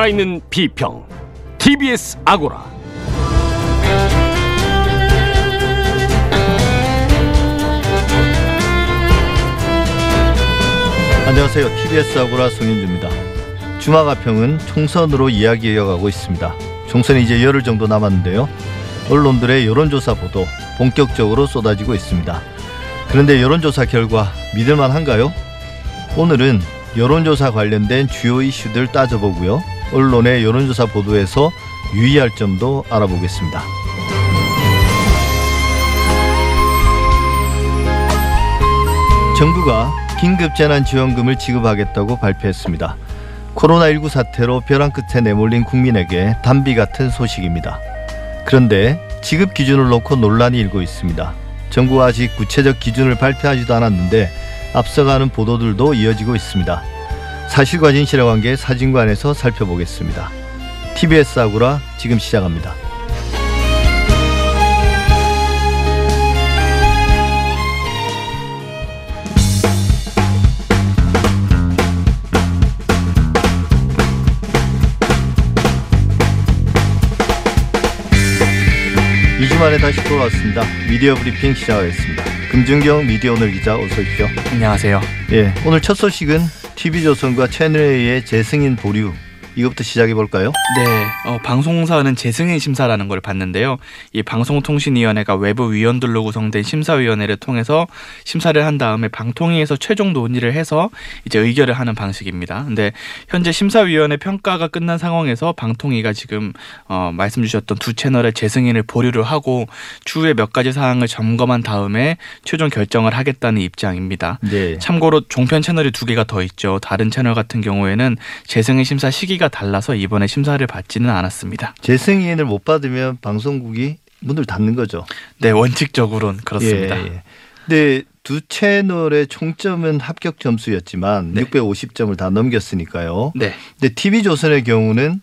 살아있는 비평 TBS 아고라 안녕하세요. TBS 아고라 송윤주입니다. 주마가평은 총선으로 이야기 이어가고 있습니다. 총선이 이제 열흘 정도 남았는데요. 언론들의 여론조사 보도 본격적으로 쏟아지고 있습니다. 그런데 여론조사 결과 믿을만한가요? 오늘은 여론조사 관련된 주요 이슈들 따져보고요. 언론의 여론조사 보도에서 유의할 점도 알아보겠습니다. 정부가 긴급재난지원금을 지급하겠다고 발표했습니다. 코로나19 사태로 벼랑 끝에 내몰린 국민에게 단비 같은 소식입니다. 그런데 지급 기준을 놓고 논란이 일고 있습니다. 정부가 아직 구체적 기준을 발표하지도 않았는데 앞서가는 보도들도 이어지고 있습니다. 사실과 진실의 관계 사진관에서 살펴보겠습니다. TBS 아구라 지금 시작합니다. 이 주말에 다시 돌아왔습니다. 미디어 브리핑 시작하겠습니다. 금준경 미디어 오늘 기자 어서 오십시오. 안녕하세요. 예, 오늘 첫 소식은 TV조선과 채널A의 재승인 보류 이것부터 시작해 볼까요? 네, 어, 방송사는 재승인 심사라는 걸 봤는데요. 이 방송통신위원회가 외부 위원들로 구성된 심사위원회를 통해서 심사를 한 다음에 방통위에서 최종 논의를 해서 이제 의결을 하는 방식입니다. 근데 현재 심사위원회 평가가 끝난 상황에서 방통위가 지금 어, 말씀 주셨던 두 채널의 재승인을 보류를 하고 추후에 몇 가지 사항을 점검한 다음에 최종 결정을 하겠다는 입장입니다. 네. 참고로 종편 채널이 두 개가 더 있죠. 다른 채널 같은 경우에는 재승인 심사 시기 가 달라서 이번에 심사를 받지는 않았습니다. 재승인을 못 받으면 방송국이 문을 닫는 거죠. 네, 원칙적으로는 그렇습니다. 예, 예. 근데 두 채널의 총점은 합격 점수였지만 네. 650점을 다 넘겼으니까요. 네, 근데 TV조선의 경우는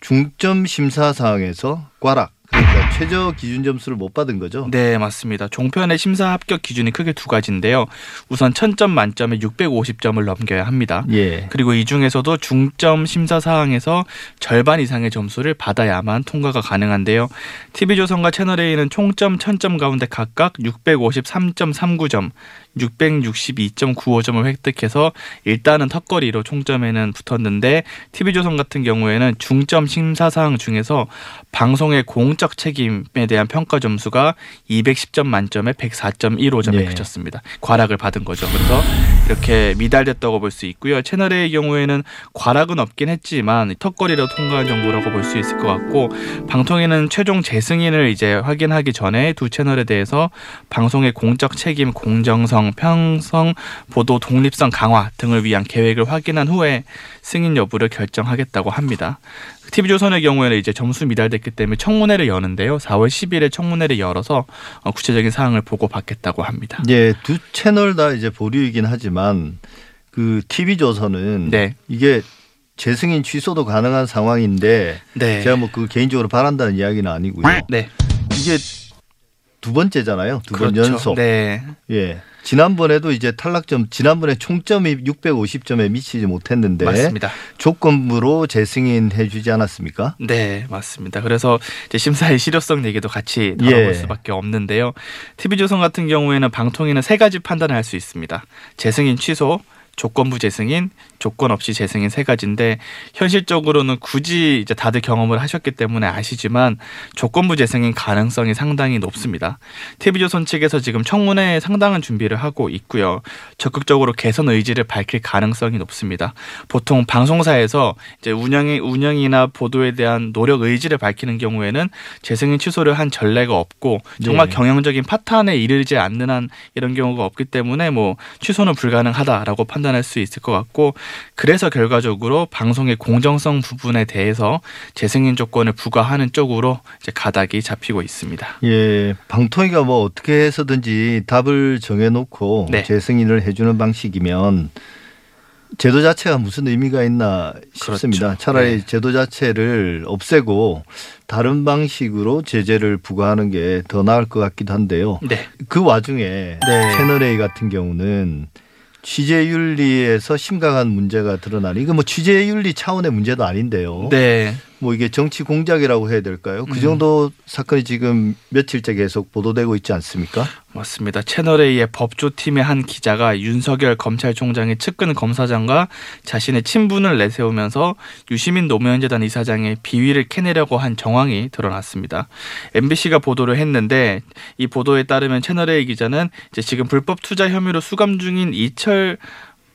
중점 심사 사항에서 꽈락 그러니까 최저 기준 점수를 못 받은 거죠. 네 맞습니다. 종편의 심사 합격 기준이 크게 두 가지인데요. 우선 1000점 만점에 650점을 넘겨야 합니다. 예. 그리고 이 중에서도 중점 심사 사항에서 절반 이상의 점수를 받아야만 통과가 가능한데요. TV조선과 채널A는 총점 1000점 가운데 각각 653.39점, 662.95점을 획득해서 일단은 턱걸이로 총점에는 붙었는데 TV조선 같은 경우에는 중점 심사 사항 중에서 방송의 공적 책임에 대한 평가 점수가 210점 만점에 104.15점에 예. 그쳤습니다. 과락을 받은 거죠. 그래서 이렇게 미달됐다고 볼 수 있고요. 채널A의 경우에는 과락은 없긴 했지만 턱걸이로 통과한 정도라고 볼 수 있을 것 같고 방통위는 최종 재승인을 이제 확인하기 전에 두 채널에 대해서 방송의 공적 책임, 공정성, 평성, 보도 독립성 강화 등을 위한 계획을 확인한 후에 승인 여부를 결정하겠다고 합니다. TV조선의 경우에는 이제 점수 미달됐기 때문에 청문회를 여는데요. 4월 10일에 청문회를 열어서 어, 구체적인 사항을 보고 받겠다고 합니다. 예, 두 채널 다 이제 보류이긴 하지만 그 TV조선은 네. 이게 재승인 취소도 가능한 상황인데 네. 제가 뭐 그 개인적으로 바란다는 이야기는 아니고요. 네. 이게 두 번째잖아요. 두번 그렇죠. 연속. 네. 예. 지난번에도 이제 탈락점 지난번에 총점이 650점에 미치지 못했는데 맞습니다. 조건부로 재승인해 주지 않았습니까? 네, 맞습니다. 그래서 이제 심사의 실효성 얘기도 같이 다뤄볼 예. 수밖에 없는데요. TV조선 같은 경우에는 방통위는 세 가지 판단을 할 수 있습니다. 재승인 취소, 조건부 재승인, 조건 없이 재승인 세 가지인데 현실적으로는 굳이 이제 다들 경험을 하셨기 때문에 아시지만 조건부 재승인 가능성이 상당히 높습니다. TV조선 측에서 지금 청문회에 상당한 준비를 하고 있고요. 적극적으로 개선 의지를 밝힐 가능성이 높습니다. 보통 방송사에서 이제 운영이 운영이나 보도에 대한 노력 의지를 밝히는 경우에는 재승인 취소를 한 전례가 없고 정말 네. 경영적인 파탄에 이르지 않는 한 이런 경우가 없기 때문에 뭐 취소는 불가능하다라고 판단 할 수 있을 것 같고 그래서 결과적으로 방송의 공정성 부분에 대해서 재승인 조건을 부과하는 쪽으로 이제 가닥이 잡히고 있습니다. 예, 방통위가 뭐 어떻게 해서든지 답을 정해놓고 네. 재승인을 해주는 방식이면 제도 자체가 무슨 의미가 있나 싶습니다. 그렇죠. 차라리 네. 제도 자체를 없애고 다른 방식으로 제재를 부과하는 게 더 나을 것 같기도 한데요. 네. 그 와중에 네. 채널 A 같은 경우는 취재윤리에서 심각한 문제가 드러나는 이거 뭐 취재윤리 차원의 문제도 아닌데요. 네. 뭐 이게 정치 공작이라고 해야 될까요? 그 음. 정도 사건이 지금 며칠째 계속 보도되고 있지 않습니까? 맞습니다. 채널A의 법조팀의 한 기자가 윤석열 검찰총장의 측근 검사장과 자신의 친분을 내세우면서 유시민 노무현재단 이사장의 비위를 캐내려고 한 정황이 드러났습니다. MBC가 보도를 했는데 이 보도에 따르면 채널A 기자는 이제 지금 불법 투자 혐의로 수감 중인 이철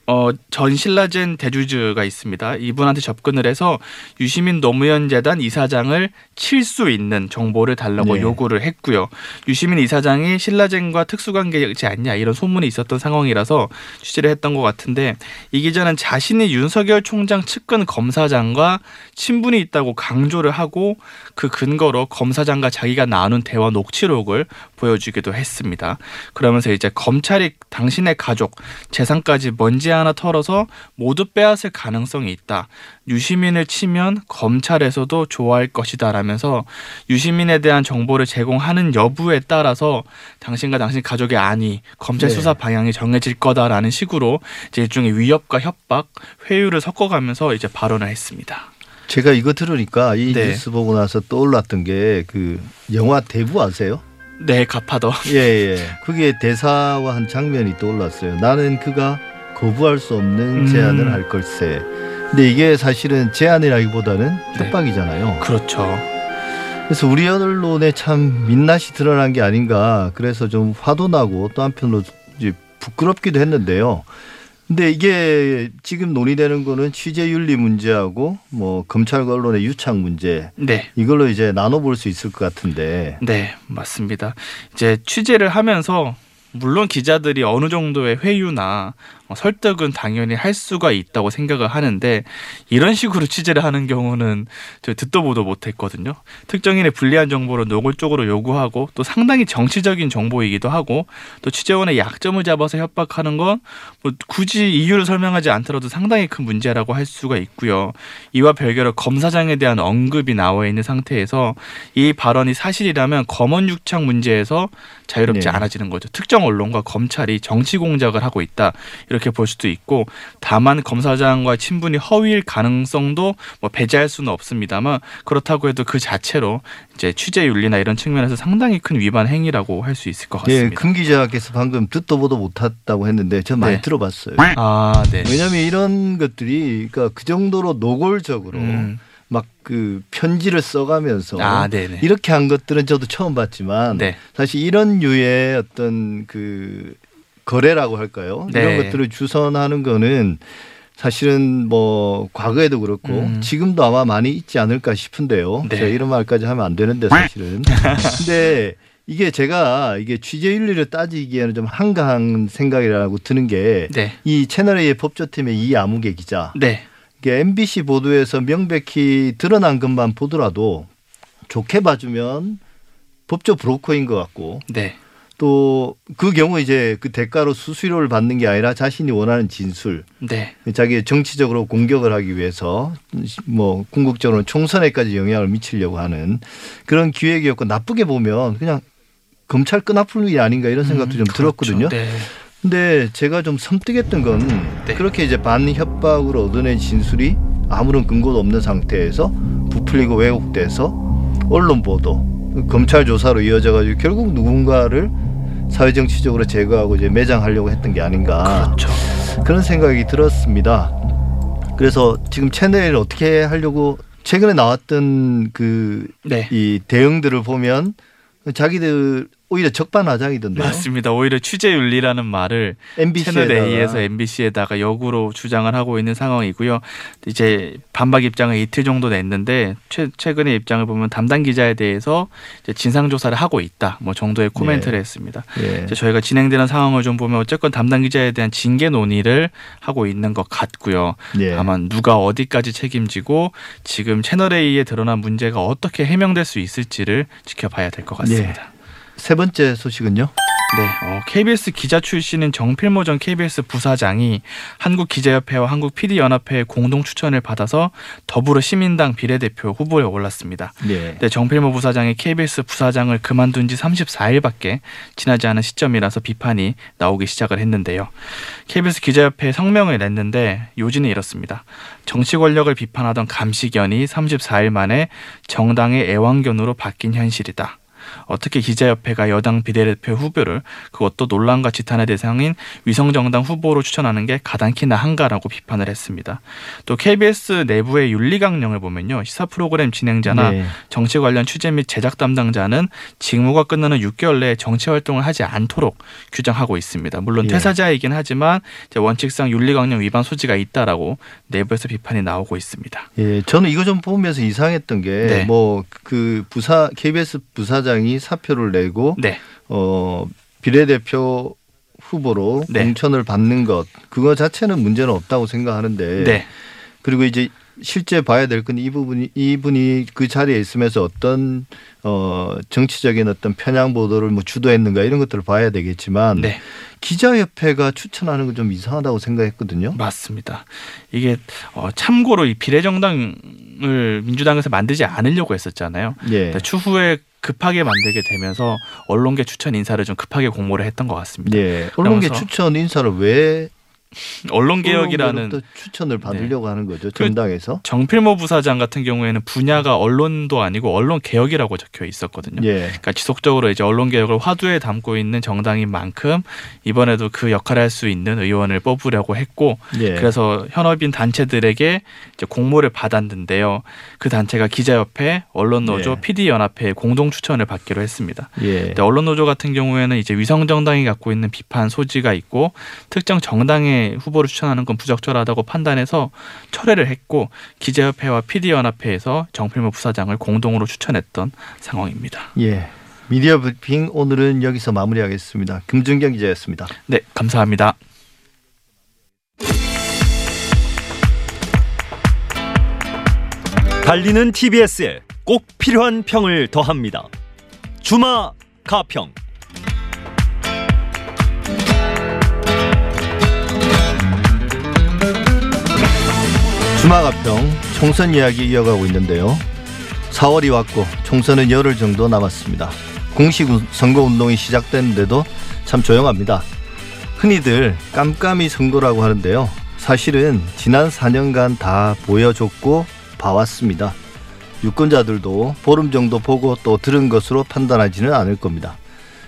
어, 전 신라젠 대주주가 있습니다. 이분한테 접근을 해서 유시민 노무현 재단 이사장을 칠 수 있는 정보를 달라고 네. 요구를 했고요. 유시민 이사장이 신라젠과 특수관계지 않냐 이런 소문이 있었던 상황이라서 취재를 했던 것 같은데 이 기자는 자신이 윤석열 총장 측근 검사장과 친분이 있다고 강조를 하고 그 근거로 검사장과 자기가 나눈 대화 녹취록을 보여주기도 했습니다. 그러면서 이제 검찰이 당신의 가족 재산까지 먼지 하나 털어서 모두 빼앗을 가능성이 있다. 유시민을 치면 검찰에서도 좋아할 것이다라면서 유시민에 대한 정보를 제공하는 여부에 따라서 당신과 당신 가족의 안위, 검찰 네. 수사 방향이 정해질 거다라는 식으로 이제 일종의 위협과 협박, 회유를 섞어가면서 이제 발언을 했습니다. 제가 이거 들으니까 이 네. 뉴스 보고 나서 떠올랐던 게 그 영화 대부 아세요? 네, 갚아더. 예, 예. 그게 대사와 한 장면이 떠올랐어요. 나는 그가 거부할 수 없는 음. 제안을 할 걸세. 근데 이게 사실은 제안이라기보다는 네. 협박이잖아요. 그렇죠. 그래서 우리 언론에 참 민낯이 드러난 게 아닌가. 그래서 좀 화도 나고 또 한편으로 부끄럽기도 했는데요. 근데 이게 지금 논의되는 거는 취재윤리 문제하고 뭐 검찰과 언론의 유착 문제 네. 이걸로 이제 나눠볼 수 있을 것 같은데 네, 맞습니다. 이제 취재를 하면서 물론 기자들이 어느 정도의 회유나 어, 설득은 당연히 할 수가 있다고 생각을 하는데 이런 식으로 취재를 하는 경우는 저 듣도 보도 못했거든요. 특정인의 불리한 정보를 노골적으로 요구하고 또 상당히 정치적인 정보이기도 하고 또 취재원의 약점을 잡아서 협박하는 건 뭐 굳이 이유를 설명하지 않더라도 상당히 큰 문제라고 할 수가 있고요. 이와 별개로 검사장에 대한 언급이 나와 있는 상태에서 이 발언이 사실이라면 검언 유착 문제에서 자유롭지 네. 않아지는 거죠. 특정 언론과 검찰이 정치 공작을 하고 있다 이렇게 볼 수도 있고 다만 검사장과 친분이 허위일 가능성도 뭐 배제할 수는 없습니다만 그렇다고 해도 그 자체로 이제 취재 윤리나 이런 측면에서 상당히 큰 위반 행위라고 할 수 있을 것 예, 같습니다. 금 기자께서 방금 듣도 보도 못했다고 했는데 저 많이 네. 들어봤어요. 아, 네. 왜냐하면 이런 것들이 그러니까 그 정도로 노골적으로 음. 막그 편지를 써가면서 아. 이렇게 한 것들은 저도 처음 봤지만 네. 사실 이런 류의 어떤 그 거래라고 할까요? 네. 이런 것들을 주선하는 거는 사실은 뭐 과거에도 그렇고 음. 지금도 아마 많이 있지 않을까 싶은데요. 네. 제가 이런 말까지 하면 안 되는데 사실은. 근데 이게 제가 이게 취재 윤리를 따지기에는 좀 한가한 생각이라고 드는 게이 네. 채널 A의 법조팀의 이 아무개 기자 네. 이게 MBC 보도에서 명백히 드러난 것만 보더라도 좋게 봐주면 법조 브로커인 것 같고 네. 또 그 경우 이제 그 대가로 수수료를 받는 게 아니라 자신이 원하는 진술, 네. 자기 정치적으로 공격을 하기 위해서 뭐 궁극적으로 총선에까지 영향을 미치려고 하는 그런 기획이었고 나쁘게 보면 그냥 검찰 끈아풀 일이 아닌가 이런 생각도 좀 음, 들었거든요. 그렇죠. 네. 근데 제가 좀 섬뜩했던 건 네. 그렇게 이제 반협박으로 얻어낸 진술이 아무런 근거도 없는 상태에서 부풀리고 왜곡돼서 언론 보도, 검찰 조사로 이어져 가지고 결국 누군가를 사회 정치적으로 제거하고 이제 매장하려고 했던 게 아닌가 그렇죠. 그런 생각이 들었습니다. 그래서 지금 채널을 어떻게 하려고 최근에 나왔던 그이 네. 대응들을 보면 자기들 오히려 적반하장이던데요. 맞습니다. 오히려 취재 윤리라는 말을 MBC에다가 채널 A에서 MBC에다가 역으로 주장을 하고 있는 상황이고요. 이제 반박 입장을 이틀 정도 냈는데 최, 최근의 입장을 보면 담당 기자에 대해서 진상 조사를 하고 있다. 뭐 정도의 코멘트를 했습니다. 예. 저희가 진행되는 상황을 좀 보면 어쨌건 담당 기자에 대한 징계 논의를 하고 있는 것 같고요. 예. 다만 누가 어디까지 책임지고 지금 채널 A에 드러난 문제가 어떻게 해명될 수 있을지를 지켜봐야 될 것 같습니다. 세 번째 소식은요. 네, 어, KBS 기자 출신인 정필모 전 KBS 부사장이 한국기자협회와 한국PD연합회의 공동 추천을 받아서 더불어 시민당 비례대표 후보에 올랐습니다. 네. 네, 정필모 부사장이 KBS 부사장을 그만둔 지 34일밖에 지나지 않은 시점이라서 비판이 나오기 시작을 했는데요. KBS 기자협회 성명을 냈는데 요지는 이렇습니다. 정치 권력을 비판하던 감시견이 34일 만에 정당의 애완견으로 바뀐 현실이다. 어떻게 기자협회가 여당 비례대표 후보를 그것도 논란과 지탄의 대상인 위성정당 후보로 추천하는 게 가당키 나 한가라고 비판을 했습니다. 또 KBS 내부의 윤리강령을 보면요. 시사 프로그램 진행자나 네. 정치 관련 취재 및 제작 담당자는 직무가 끝나는 6개월 내에 정치 활동을 하지 않도록 규정하고 있습니다. 물론 예. 퇴사자이긴 하지만 원칙상 윤리강령 위반 소지가 있다라고 내부에서 비판이 나오고 있습니다. 예, 저는 이거 좀 보면서 이상했던 게 네. 뭐그 부사 KBS 부사장 이 사표를 내고 네, 어 비례대표 후보로 네. 공천을 받는 것 그거 자체는 문제는 없다고 생각하는데 네, 그리고 이제 실제 봐야 될 건 이 부분이 이분이 그 자리에 있으면서 어떤 어 정치적인 어떤 편향 보도를 뭐 주도했는가 이런 것들을 봐야 되겠지만 네. 기자협회가 추천하는 건 좀 이상하다고 생각했거든요. 맞습니다. 이게 어, 참고로 이 비례정당 을 민주당에서 만들지 않으려고 했었잖아요. 예. 근데 추후에 급하게 만들게 되면서 언론계 추천 인사를 좀 급하게 공모를 했던 것 같습니다. 예. 언론계 추천 인사를 왜 언론 개혁이라는 언론으로부터 추천을 받으려고 하는 거죠 그- 정당에서. 정필모 부사장 같은 경우에는 분야가 언론도 아니고 언론 개혁이라고 적혀 있었거든요. 예. 그러니까 지속적으로 이제 언론 개혁을 화두에 담고 있는 정당인 만큼 이번에도 그 역할을 할 수 있는 의원을 뽑으려고 했고 예. 그래서 현업인 단체들에게 이제 공모를 받았는데요. 그 단체가 기자협회, 언론노조, 네. PD연합회 공동 추천을 받기로 했습니다. 예. 언론노조 같은 경우에는 이제 위성 정당이 갖고 있는 비판 소지가 있고 특정 정당의 후보를 추천하는 건 부적절하다고 판단해서 철회를 했고 기자협회와 PD연합회에서 정필모 부사장을 공동으로 추천했던 상황입니다. 예. 미디어 브리핑 오늘은 여기서 마무리하겠습니다. 금준경 기자였습니다. 네, 감사합니다. 달리는 TBS에 꼭 필요한 평을 더합니다. 주마 가평. 주마가평 총선 이야기 이어가고 있는데요. 4월이 왔고 총선은 열흘 정도 남았습니다. 공식 운- 선거 운동이 시작됐는데도 참 조용합니다. 흔히들 깜깜이 선거라고 하는데요. 사실은 지난 4년간 다 보여줬고 봐왔습니다. 유권자들도 보름 정도 보고 또 들은 것으로 판단하지는 않을 겁니다.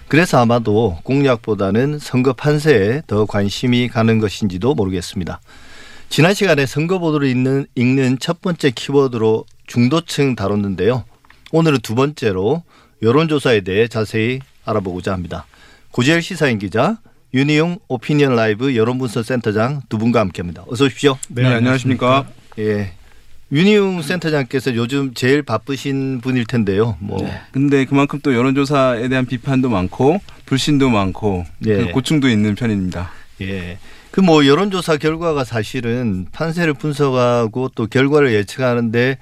그래서 아마도 공약보다는 선거 판세에 더 관심이 가는 것인지도 모르겠습니다. 지난 시간에 선거 보도를 읽는, 읽는 첫 번째 키워드로 중도층 다뤘는데요. 오늘은 두 번째로 여론조사에 대해 자세히 알아보고자 합니다. 고재열 시사인 기자, 윤희용 오피니언 라이브 여론분석 센터장 두 분과 함께합니다. 어서 오십시오. 네, 안녕하십니까. 예. 윤희용 센터장께서 요즘 제일 바쁘신 분일 텐데요. 뭐 근데 그만큼 또 여론조사에 대한 비판도 많고 불신도 많고 예. 그 고충도 있는 편입니다. 예. 그 뭐 여론조사 결과가 사실은 판세를 분석하고 또 결과를 예측하는데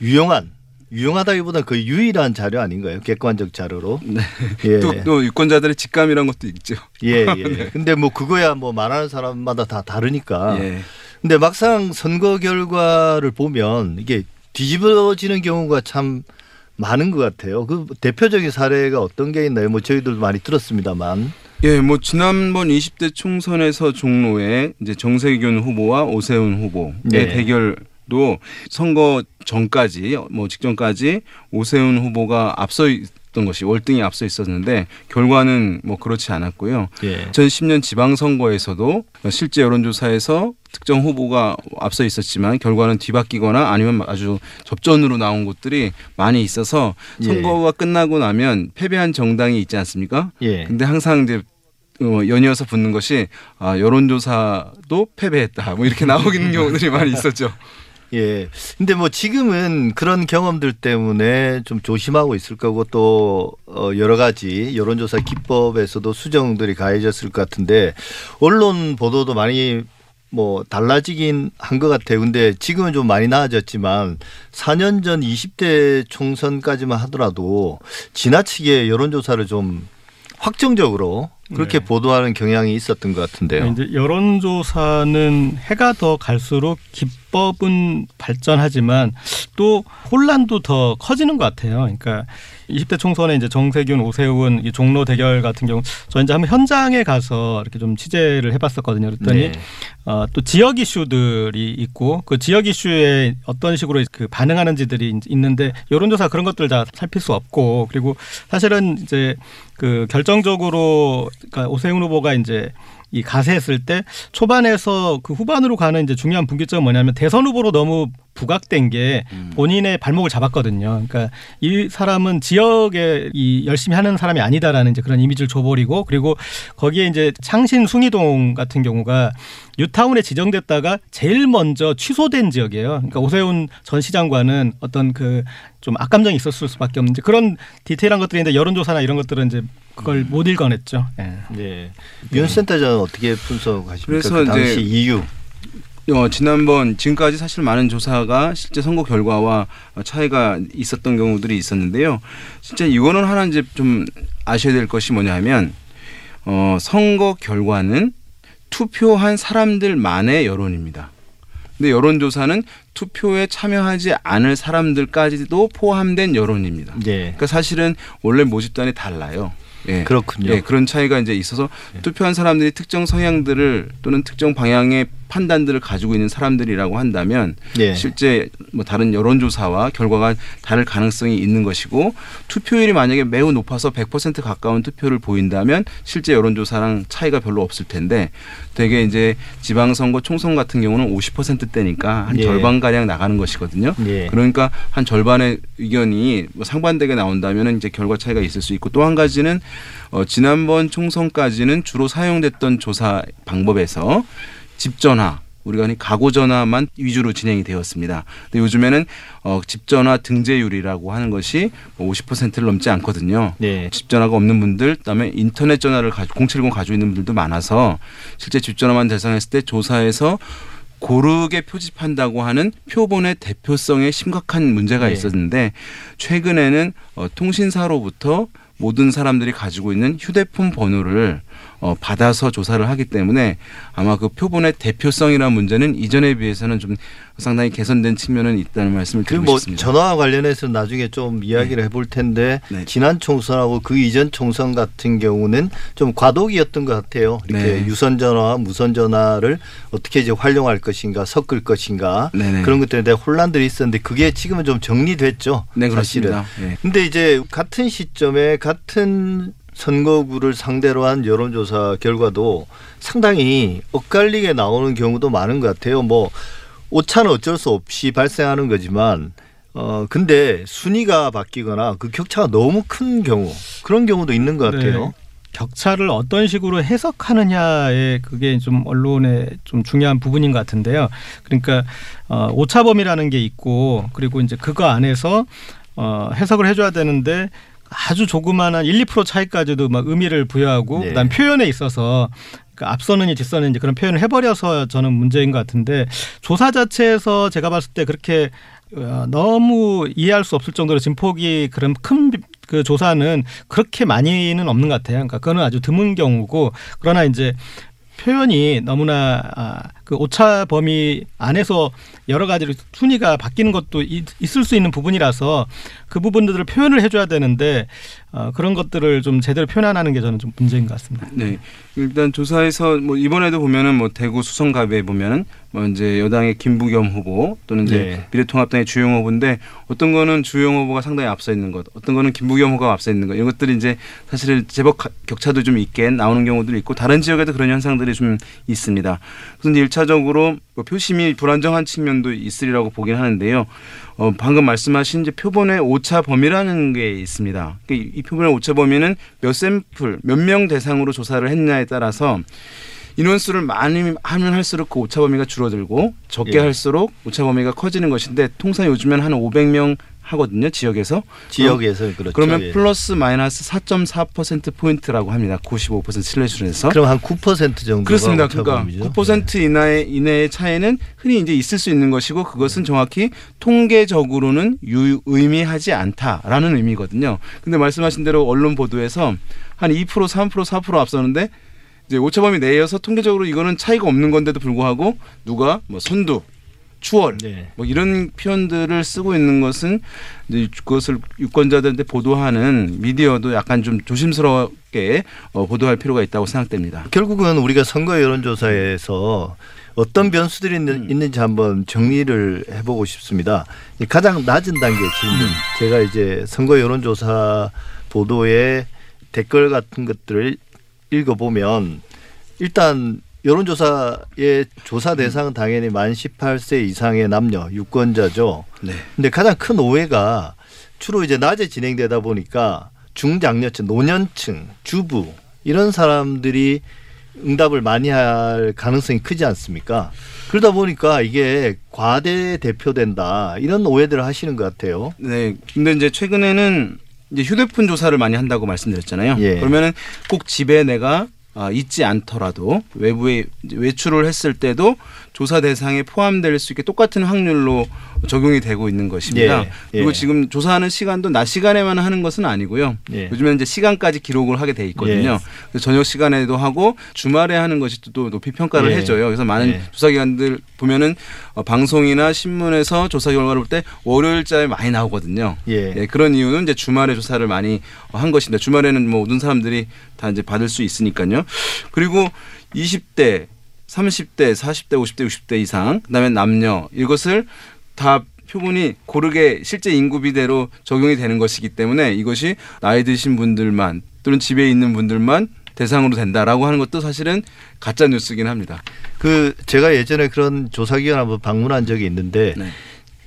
유용한 유용하다기보다 거의 유일한 자료 아닌가요? 객관적 자료로. 네. 예. 또, 또 유권자들의 직감이란 것도 있죠. 예, 예. 근데 뭐 그거야 뭐 말하는 사람마다 다 다르니까. 예. 근데 막상 선거 결과를 보면 이게 뒤집어지는 경우가 참 많은 것 같아요. 그 대표적인 사례가 어떤 게 있나요? 뭐 저희들도 많이 들었습니다만. 예, 뭐 지난번 20대 총선에서 종로에 이제 정세균 후보와 오세훈 후보의 네. 대결도 선거 전까지 뭐 직전까지 오세훈 후보가 앞서 있던 것이 월등히 앞서 있었는데 결과는 뭐 그렇지 않았고요. 예. 2010년 지방선거에서도 실제 여론조사에서 특정 후보가 앞서 있었지만 결과는 뒤바뀌거나 아니면 아주 접전으로 나온 곳들이 많이 있어서 예. 선거가 끝나고 나면 패배한 정당이 있지 않습니까? 예. 근데 항상 이제 어, 연이어서 붙는 것이 아, 여론조사도 패배했다. 뭐 이렇게 나오는 경우들이 많이 있었죠. 예. 근데 뭐 지금은 그런 경험들 때문에 좀 조심하고 있을 거고 또 어, 여러 가지 여론조사 기법에서도 수정들이 가해졌을 것 같은데 언론 보도도 많이 뭐 달라지긴 한 것 같아요. 근데 지금은 좀 많이 나아졌지만 4년 전 20대 총선까지만 하더라도 지나치게 여론조사를 좀 확정적으로 그렇게 네. 보도하는 경향이 있었던 것 같은데요. 이제 여론조사는 해가 더 갈수록 기법은 발전하지만 또 혼란도 더 커지는 것 같아요. 그러니까 20대 총선에 이제 정세균, 오세훈 이 종로 대결 같은 경우 저 이제 한번 현장에 가서 이렇게 좀 취재를 해봤었거든요. 그랬더니 네. 어, 또 지역 이슈들이 있고 그 지역 이슈에 어떤 식으로 그 반응하는지들이 있는데 여론조사 그런 것들 다 살필 수 없고 그리고 사실은 이제 그 결정적으로 그러니까 오세훈 후보가 이제 이 가세했을 때 초반에서 그 후반으로 가는 이제 중요한 분기점은 뭐냐면 대선 후보로 너무 부각된 게 본인의 발목을 잡았거든요. 그러니까 이 사람은 지역에 이 열심히 하는 사람이 아니다라는 이제 그런 이미지를 줘버리고 그리고 거기에 이제 창신 숭이동 같은 경우가 뉴타운에 지정됐다가 제일 먼저 취소된 지역이에요. 그러니까 오세훈 전 시장과는 어떤 그 좀 악감정이 있었을 수밖에 없는 그런 디테일한 것들인데 여론조사나 이런 것들은 이제 그걸 못 읽어냈죠. 예. 네. 윤 센터장은 어떻게 분석하십니까? 그래서 그 당시 이제 이유. 어, 지난번 지금까지 사실 많은 조사가 실제 선거 결과와 차이가 있었던 경우들이 있었는데요. 진짜 이거는 하나 이제 좀 아셔야 될 것이 뭐냐면 어, 선거 결과는 투표한 사람들만의 여론입니다. 근데 여론조사는 투표에 참여하지 않을 사람들까지도 포함된 여론입니다. 네. 그러니까 사실은 원래 모집단이 달라요. 예. 그렇군요. 예, 그런 차이가 이제 있어서 투표한 사람들이 특정 성향들을 또는 특정 방향의 판단들을 가지고 있는 사람들이라고 한다면 네. 실제 뭐 다른 여론조사와 결과가 다를 가능성이 있는 것이고 투표율이 만약에 매우 높아서 100% 가까운 투표를 보인다면 실제 여론조사랑 차이가 별로 없을 텐데 되게 이제 지방선거 총선 같은 경우는 50%대니까 한 예. 절반 가량 나가는 것이거든요. 예. 그러니까 한 절반의 의견이 뭐 상반되게 나온다면 이제 결과 차이가 있을 수 있고 또 한 가지는 어, 지난번 총선까지는 주로 사용됐던 조사 방법에서 집 전화 우리가 흔히 가구 전화만 위주로 진행이 되었습니다. 근데 요즘에는 어, 집 전화 등재율이라고 하는 것이 뭐 50%를 넘지 않거든요. 네. 집 전화가 없는 분들, 그다음에 인터넷 전화를 가지고 070 가지고 있는 분들도 많아서 실제 집 전화만 대상했을 때 조사에서 고르게 표집한다고 하는 표본의 대표성에 심각한 문제가 네. 있었는데 최근에는 어, 통신사로부터 모든 사람들이 가지고 있는 휴대폰 번호를 어, 받아서 조사를 하기 때문에 아마 그 표본의 대표성이라는 문제는 이전에 비해서는 좀 상당히 개선된 측면은 있다는 말씀을 드리고 뭐 싶습니다. 전화와 관련해서 나중에 좀 이야기를 해볼 텐데 네. 지난 총선하고 그 이전 총선 같은 경우는 좀 과도기였던 것 같아요. 이렇게 네. 유선 전화와 무선 전화를 어떻게 이제 활용할 것인가 섞을 것인가 네네. 그런 것들에 대한 혼란들이 있었는데 그게 지금은 좀 정리됐죠. 네. 그렇습니다. 예. 근데 이제 같은 시점에 같은 선거구를 상대로 한 여론조사 결과도 상당히 엇갈리게 나오는 경우도 많은 것 같아요. 뭐 오차는 어쩔 수 없이 발생하는 거지만 어 근데 순위가 바뀌거나 그 격차가 너무 큰 경우 그런 경우도 있는 것 같아요. 네. 격차를 어떤 식으로 해석하느냐에 그게 좀 언론의 좀 중요한 부분인 것 같은데요. 그러니까 어, 오차범위라는 게 있고 그리고 이제 그거 안에서 어, 해석을 해줘야 되는데 아주 조그마한 1, 2% 차이까지도 막 의미를 부여하고 네. 그다음 표현에 있어서 그 앞서는지 뒤서는지 그런 표현을 해버려서 저는 문제인 것 같은데 조사 자체에서 제가 봤을 때 그렇게 어, 너무 이해할 수 없을 정도로 진폭이 그런 큰 그 조사는 그렇게 많이는 없는 것 같아요. 그러니까 그거는 아주 드문 경우고 그러나 이제 표현이 너무나 아, 그 오차 범위 안에서 여러 가지로 순위가 바뀌는 것도 있, 있을 수 있는 부분이라서 그 부분들을 표현을 해줘야 되는데 어, 그런 것들을 좀 제대로 표현 안 하는 게 저는 좀 문제인 것 같습니다. 네. 일단 조사에서 뭐 이번에도 보면은 뭐 대구 수성갑에 보면은 뭐 이제 여당의 김부겸 후보 또는 이제 네. 미래통합당의 주영 후보인데 어떤 거는 주영 후보가 상당히 앞서 있는 것, 어떤 거는 김부겸 후보가 앞서 있는 것 이런 것들이 이제 사실 제법 가- 격차도 좀 있게 나오는 경우들이 있고 다른 지역에도 그런 현상들이 좀 있습니다. 그래서 이제 일차 적으로 뭐 표심이 불안정한 측면도 있으리라고 보긴 하는데요. 어, 방금 말씀하신 이제 표본의 오차 범위라는 게 있습니다. 그이 표본의 오차 범위는 몇 샘플, 몇 명 대상으로 조사를 했냐에 따라서 인원수를 많이 하면 할수록 그 오차 범위가 줄어들고 적게 예. 할수록 오차 범위가 커지는 것인데 통상 요즘엔 한 500명 하거든요. 지역에서. 지역에서 그렇죠. 그러면 예. 플러스 마이너스 4.4% 포인트라고 합니다. 95% 신뢰수준에서. 그럼 한 9% 정도가 그렇습니다. 그러니까 범위죠. 9% 이내의, 이내의 차이는 흔히 이제 있을 수 있는 것이고 그것은 정확히 통계적으로는 유의미하지 않다라는 의미거든요. 근데 말씀하신 대로 언론 보도에서 한 2% 3% 4% 앞서는데 이제 오차범위 내에서 통계적으로 이거는 차이가 없는 건데도 불구하고 누가 뭐 선두 추월 네. 뭐 이런 표현들을 쓰고 있는 것은 그것을 유권자들한테 보도하는 미디어도 약간 좀 조심스럽게 어, 보도할 필요가 있다고 생각됩니다. 결국은 우리가 선거 여론조사에서 어떤 변수들이 있는, 음. 있는지 한번 정리를 해보고 싶습니다. 이 가장 낮은 단계 질문. 음. 제가 이제 선거 여론조사 보도의 댓글 같은 것들을 읽어보면 일단 여론조사의 조사 대상은 당연히 만 18세 이상의 남녀 유권자죠. 네. 근데 가장 큰 오해가 주로 이제 낮에 진행되다 보니까 중장년층, 노년층, 주부 이런 사람들이 응답을 많이 할 가능성이 크지 않습니까? 그러다 보니까 이게 과대 대표된다 이런 오해들을 하시는 것 같아요. 네. 근데 이제 최근에는 이제 휴대폰 조사를 많이 한다고 말씀드렸잖아요. 예. 그러면은 꼭 집에 내가 아, 있지 않더라도 외부에 외출을 했을 때도 조사 대상에 포함될 수 있게 똑같은 확률로 적용이 되고 있는 것입니다. 예. 그리고 예. 지금 조사하는 시간도 낮 시간에만 하는 것은 아니고요. 예. 요즘에는 이제 시간까지 기록을 하게 돼 있거든요. 예. 저녁 시간에도 하고 주말에 하는 것이 또 높이 평가를 예. 해줘요. 그래서 많은 예. 조사기관들 보면은 어, 방송이나 신문에서 조사 결과를 볼 때 월요일자에 많이 나오거든요. 예. 예, 그런 이유는 이제 주말에 조사를 많이 어, 한 것인데 주말에는 뭐 모든 사람들이 다 이제 받을 수 있으니까요. 그리고 20대, 30대, 40대, 50대, 60대 이상, 그다음에 남녀 이것을 다 표본이 고르게 실제 인구 비대로 적용이 되는 것이기 때문에 이것이 나이 드신 분들만 또는 집에 있는 분들만 대상으로 된다라고 하는 것도 사실은 가짜 뉴스긴 합니다. 그 제가 예전에 그런 조사기관 한번 방문한 적이 있는데 네.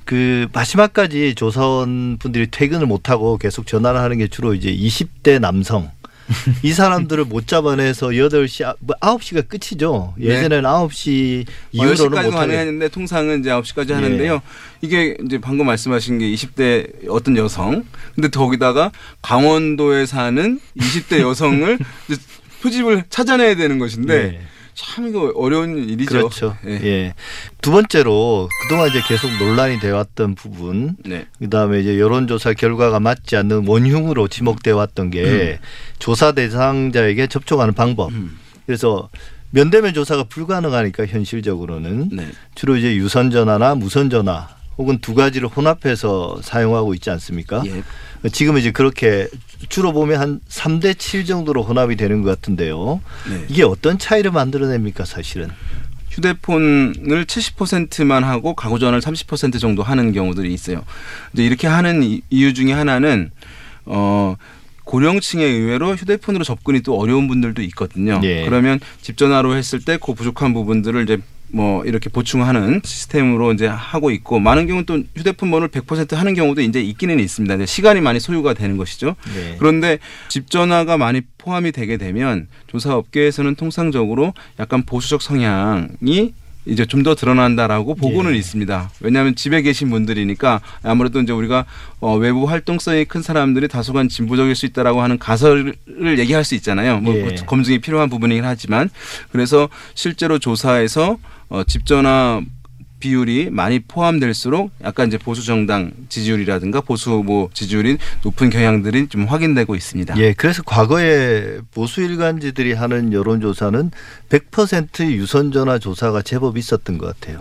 그 마지막까지 조사원 분들이 퇴근을 못하고 계속 전화를 하는 게 주로 이제 20대 남성. 이 사람들을 못 잡아내서 8시, 아- 뭐 9시가 끝이죠. 네. 예전에는 9시 이후로는 10시까지 못하게. 가능했는데 통상은 이제 9시까지 예. 하는데요. 이게 이제 방금 말씀하신 게 20대 어떤 여성. 근데 거기다가 강원도에 사는 20대 여성을 이제 표집을 찾아내야 되는 것인데 네. 참 이거 어려운 일이죠. 그렇죠. 예. 예. 두 번째로 그동안 이제 계속 논란이 되어 왔던 부분 네. 그다음에 이제 여론조사 결과가 맞지 않는 원흉으로 지목돼 왔던 게 조사 대상자에게 접촉하는 방법. 음. 그래서 면대면 조사가 불가능하니까 현실적으로는 네. 주로 이제 유선 전화나 무선 전화 혹은 두 가지를 혼합해서 사용하고 있지 않습니까? 예. 지금 이제 그렇게 주로 보면 한 3대 7 정도로 혼합이 되는 것 같은데요. 네. 이게 어떤 차이를 만들어냅니까, 사실은? 휴대폰을 70%만 하고 가구 전화를 30% 정도 하는 경우들이 있어요. 이제 이렇게 하는 이- 이유 중에 하나는 어 고령층에 의외로 휴대폰으로 접근이 또 어려운 분들도 있거든요. 예. 그러면 집 전화로 했을 때 그 부족한 부분들을 이제 뭐 이렇게 보충하는 시스템으로 이제 하고 있고 많은 경우는 또 휴대폰 번호를 100% 하는 경우도 이제 있기는 있습니다. 이제 시간이 많이 소요가 되는 것이죠. 네. 그런데 집 전화가 많이 포함이 되게 되면 조사 업계에서는 통상적으로 약간 보수적 성향이 이제 좀 더 드러난다라고 보고는 예. 있습니다. 왜냐하면 집에 계신 분들이니까 아무래도 이제 우리가 어, 외부 활동성이 큰 사람들이 다소간 진보적일 수 있다라고 하는 가설을 얘기할 수 있잖아요. 뭐 예. 검증이 필요한 부분이긴 하지만 그래서 실제로 조사에서 어, 집 전화 비율이 많이 포함될수록 약간 이제 보수 정당 지지율이라든가 보수 후보 지지율이 높은 경향들이 좀 확인되고 있습니다. 예, 그래서 과거에 보수 일간지들이 하는 여론조사는 100% 유선전화 조사가 제법 있었던 것 같아요.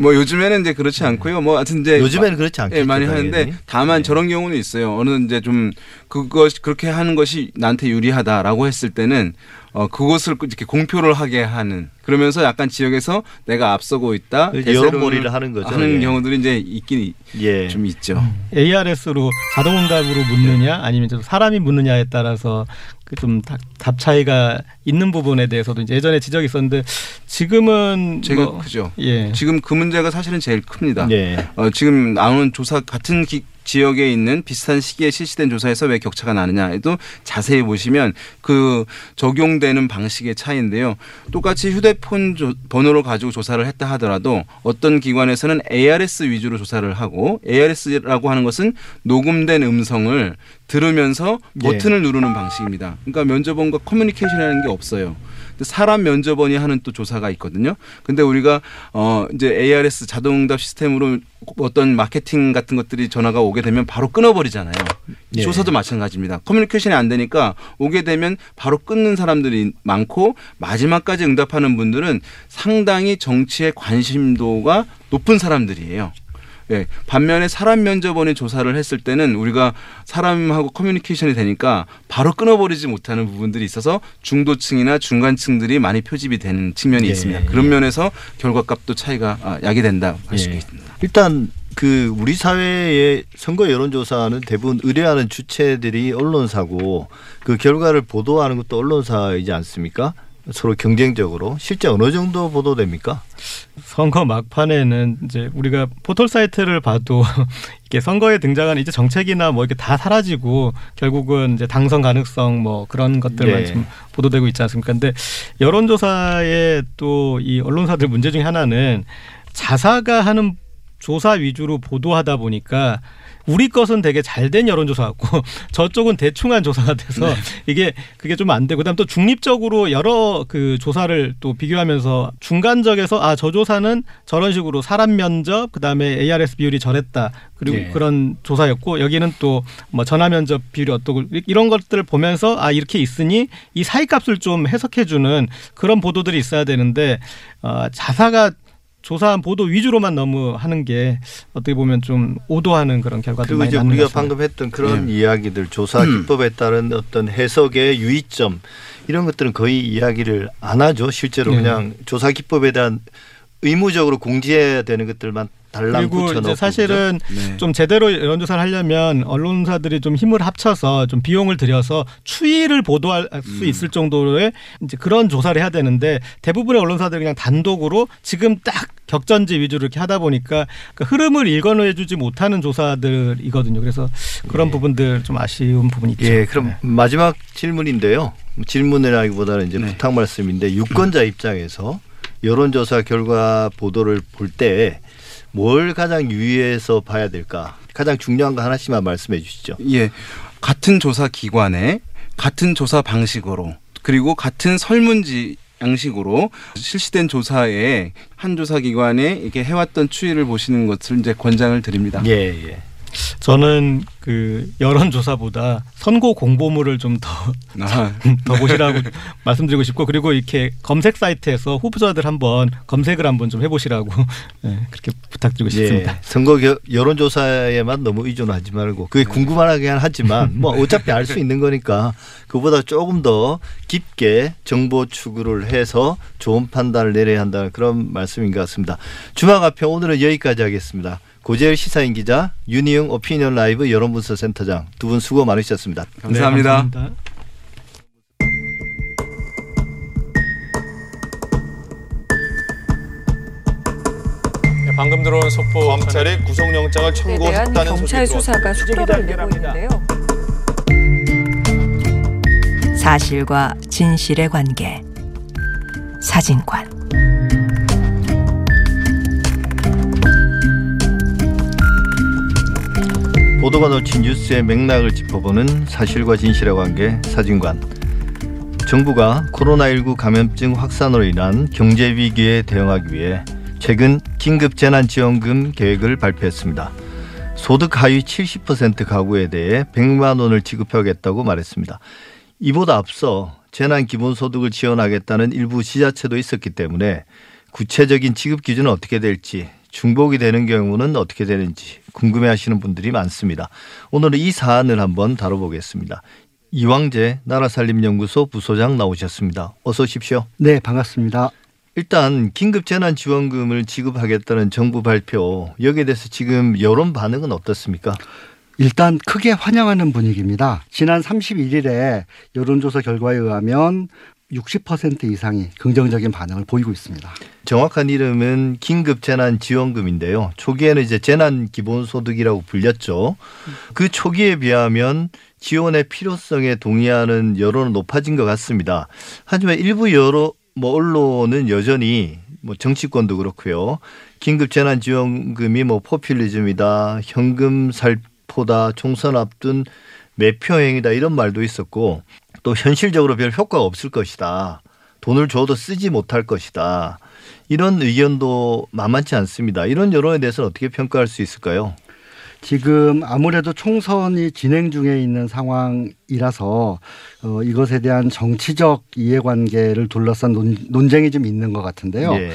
뭐 요즘에는 이제 그렇지 않고요. 뭐 하여튼 이제 요즘에는 그렇지 않겠죠. 예, 많이 당연히. 하는데 다만 네. 저런 경우는 있어요. 어느 이제 좀 그것 그렇게 하는 것이 나한테 유리하다라고 했을 때는 어 그것을 이렇게 공표를 하게 하는 그러면서 약간 지역에서 내가 앞서고 있다. 대세로는 여론몰이를 하는 거죠. 하는 예. 경우들이 이제 있긴 예. 좀 있죠. ARS로 자동응답으로 묻느냐 아니면 좀 사람이 묻느냐에 따라서 그좀답 차이가 있는 부분에 대해서도 이제 예전에 지적이 있었는데 지금은 제가 뭐 그죠. 예. 지금 그 문제가 사실은 제일 큽니다. 예. 어, 지금 나오는 조사 같은 기, 지역에 있는 비슷한 시기에 실시된 조사에서 왜 격차가 나느냐에도 자세히 보시면 그 적용되는 방식의 차이인데요. 똑같이 휴대폰 조- 번호를 가지고 조사를 했다 하더라도 어떤 기관에서는 ARS 위주로 조사를 하고 ARS라고 하는 것은 녹음된 음성을 들으면서 예. 버튼을 누르는 방식입니다. 그러니까 면접원과 커뮤니케이션이라는 게 없어요. 사람 면접원이 하는 또 조사가 있거든요. 근데 우리가 어 이제 ARS 자동응답 시스템으로 어떤 마케팅 같은 것들이 전화가 오게 되면 바로 끊어버리잖아요. 예. 조사도 마찬가지입니다. 커뮤니케이션이 안 되니까 오게 되면 바로 끊는 사람들이 많고 마지막까지 응답하는 분들은 상당히 정치에 관심도가 높은 사람들이에요. 예. 반면에 사람 면접원이 조사를 했을 때는 우리가 사람하고 커뮤니케이션이 되니까 바로 끊어버리지 못하는 부분들이 있어서 중도층이나 중간층들이 많이 표집이 되는 측면이 예. 있습니다. 그런 면에서 결과값도 차이가 아, 야기된다 할수 예. 있습니다. 일단 그 우리 사회의 선거 여론조사는 대부분 의뢰하는 주체들이 언론사고 그 결과를 보도하는 것도 언론사이지 않습니까? 서로 경쟁적으로 실제 어느 정도 보도됩니까? 선거 막판에는 이제 우리가 포털 사이트를 봐도 이게 선거에 등장하는 이제 정책이나 뭐 이렇게 다 사라지고 결국은 이제 당선 가능성 뭐 그런 것들만 예. 좀 보도되고 있지 않습니까? 근데 여론조사의 또 이 언론사들 문제 중에 하나는 자사가 하는 조사 위주로 보도하다 보니까 우리 것은 되게 잘 된 여론조사 같고 저쪽은 대충한 조사가 돼서 이게 그게 좀 안 되고 그다음 또 중립적으로 여러 그 조사를 또 비교하면서 중간적에서 아 저 조사는 저런 식으로 사람 면접 그다음에 ARS 비율이 저랬다 그리고 예. 그런 조사였고 여기는 또 뭐 전화 면접 비율이 어떻고 이런 것들을 보면서 아 이렇게 있으니 이 사이값을 좀 해석해 주는 그런 보도들이 있어야 되는데 어, 자사가 조사한 보도 위주로만 너무 하는 게 어떻게 보면 좀 오도하는 그런 결과도 그리고 많이 나는 우리가. 방금 했던 그런 예. 이야기들 조사 음. 기법에 따른 어떤 해석의 유의점 이런 것들은 거의 이야기를 안 하죠. 실제로 네. 그냥 조사 기법에 대한 의무적으로 공지해야 되는 것들만 그리고 이제 사실은 네. 좀 제대로 여론조사를 하려면 언론사들이 좀 힘을 합쳐서 좀 비용을 들여서 추이를 보도할 수 음. 있을 정도의 이제 그런 조사를 해야 되는데 대부분의 언론사들이 그냥 단독으로 지금 딱 격전지 위주로 이렇게 하다 보니까 그 흐름을 읽어내주지 못하는 조사들이거든요. 그래서 그런 예. 부분들 좀 아쉬운 부분이 있죠. 예, 그럼 네. 마지막 질문인데요. 질문이라기보다는 이제 네. 부탁 말씀인데 유권자 입장에서 여론조사 결과 보도를 볼때 뭘 가장 유의해서 봐야 될까? 가장 중요한 거 하나씩만 말씀해 주시죠. 예. 같은 조사 기관에 같은 조사 방식으로 그리고 같은 설문지 양식으로 실시된 조사에 한 조사 기관에 이렇게 해왔던 추이를 보시는 것을 이제 권장을 드립니다. 예, 예. 저는 그 여론조사보다 선거 공보물을 좀더 아, 더 보시라고 말씀드리고 싶고 그리고 이렇게 검색 사이트에서 후보자들 한번 검색을 한번 좀 해보시라고 예, 그렇게 부탁드리고 싶습니다. 예, 선거 겨- 여론조사에만 너무 의존하지 말고 그게 궁금하긴 하지만 뭐 어차피 알 수 있는 거니까 그보다 조금 더 깊게 정보 추구를 해서 좋은 판단을 내려야 한다는 그런 말씀인 것 같습니다. 주마가평 오늘은 여기까지 하겠습니다. 고재열 시사인 기자, 윤희영 오피니언 라이브 여론분석 센터장 두 분 수고 많으셨습니다. 감사합니다. 네, 감사합니다. 방금 들어온 속보 검찰이 구속영장을 에 네, 청구했다는 경찰 소식이 수사가 속도를 내고. 있는데요. 사실과 진실의 관계 사진관 보도가 놓친 뉴스의 맥락을 짚어보는 사실과 진실의 관계 사진관. 정부가 코로나19 감염증 확산으로 인한 경제 위기에 대응하기 위해 최근 긴급 재난지원금 계획을 발표했습니다. 소득 하위 70% 가구에 대해 100만 원을 지급하겠다고 말했습니다. 이보다 앞서 재난 기본소득을 지원하겠다는 일부 지자체도 있었기 때문에 구체적인 지급 기준은 어떻게 될지 중복이 되는 경우는 어떻게 되는지 궁금해하시는 분들이 많습니다. 오늘은 이 사안을 한번 다뤄보겠습니다. 이왕재 나라살림연구소 부소장 나오셨습니다. 어서 오십시오. 네, 반갑습니다. 일단 긴급 재난 지원금을 지급하겠다는 정부 발표 여기에 대해서 지금 여론 반응은 어떻습니까? 일단 크게 환영하는 분위기입니다. 지난 31일에 여론조사 결과에 의하면 60% 이상이 긍정적인 반응을 보이고 있습니다. 정확한 이름은 긴급재난지원금인데요. 초기에는 이제 재난기본소득이라고 불렸죠. 그 초기에 비하면 지원의 필요성에 동의하는 여론은 높아진 것 같습니다. 하지만 일부 여러 뭐 언론은 여전히 뭐 정치권도 그렇고요. 긴급재난지원금이 뭐 포퓰리즘이다, 현금 살포다, 총선 앞둔 매표행위다 이런 말도 있었고 또 현실적으로 별 효과가 없을 것이다. 돈을 줘도 쓰지 못할 것이다. 이런 의견도 만만치 않습니다. 이런 여론에 대해서는 어떻게 평가할 수 있을까요? 지금 아무래도 총선이 진행 중에 있는 상황이라서 어, 이것에 대한 정치적 이해관계를 둘러싼 논, 논쟁이 좀 있는 것 같은데요. 예.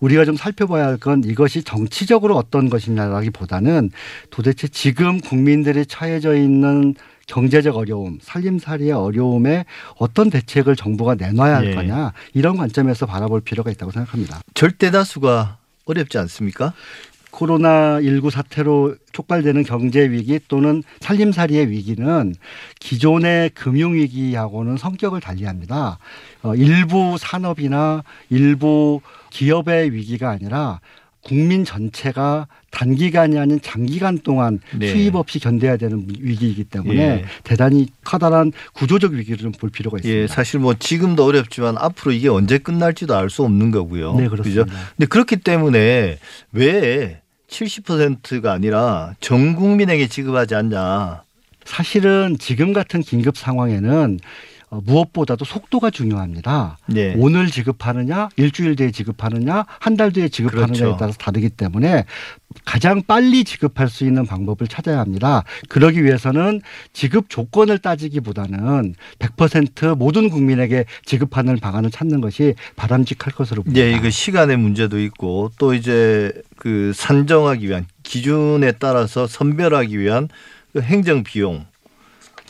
우리가 좀 살펴봐야 할 건 이것이 정치적으로 어떤 것이냐라기보다는 도대체 지금 국민들이 처해져 있는 경제적 어려움, 살림살이의 어려움에 어떤 대책을 정부가 내놔야 할 예. 거냐 이런 관점에서 바라볼 필요가 있다고 생각합니다. 절대 다수가 어렵지 않습니까? 코로나 19 사태로 촉발되는 경제 위기 또는 살림살이의 위기는 기존의 금융 위기하고는 성격을 달리합니다. 어, 일부 산업이나 일부 기업의 위기가 아니라 국민 전체가 단기간이 아닌 장기간 동안 네. 수입 없이 견뎌야 되는 위기이기 때문에 예. 대단히 커다란 구조적 위기를 좀 볼 필요가 있습니다. 예, 사실 뭐 지금도 어렵지만 앞으로 이게 언제 끝날지도 알 수 없는 거고요. 네, 그렇습니다. 그죠? 근데 그렇기 때문에 왜 70%가 아니라 전 국민에게 지급하지 않냐. 사실은 지금 같은 긴급 상황에는 어, 무엇보다도 속도가 중요합니다. 네. 오늘 지급하느냐, 일주일 뒤에 지급하느냐, 한 달 뒤에 지급하느냐에 그렇죠. 따라서 다르기 때문에 가장 빨리 지급할 수 있는 방법을 찾아야 합니다. 그러기 위해서는 지급 조건을 따지기보다는 100% 모든 국민에게 지급하는 방안을 찾는 것이 바람직할 것으로 봅니다. 예, 이거 시간의 문제도 있고 또 이제 그 산정하기 위한 기준에 따라서 선별하기 위한 그 행정 비용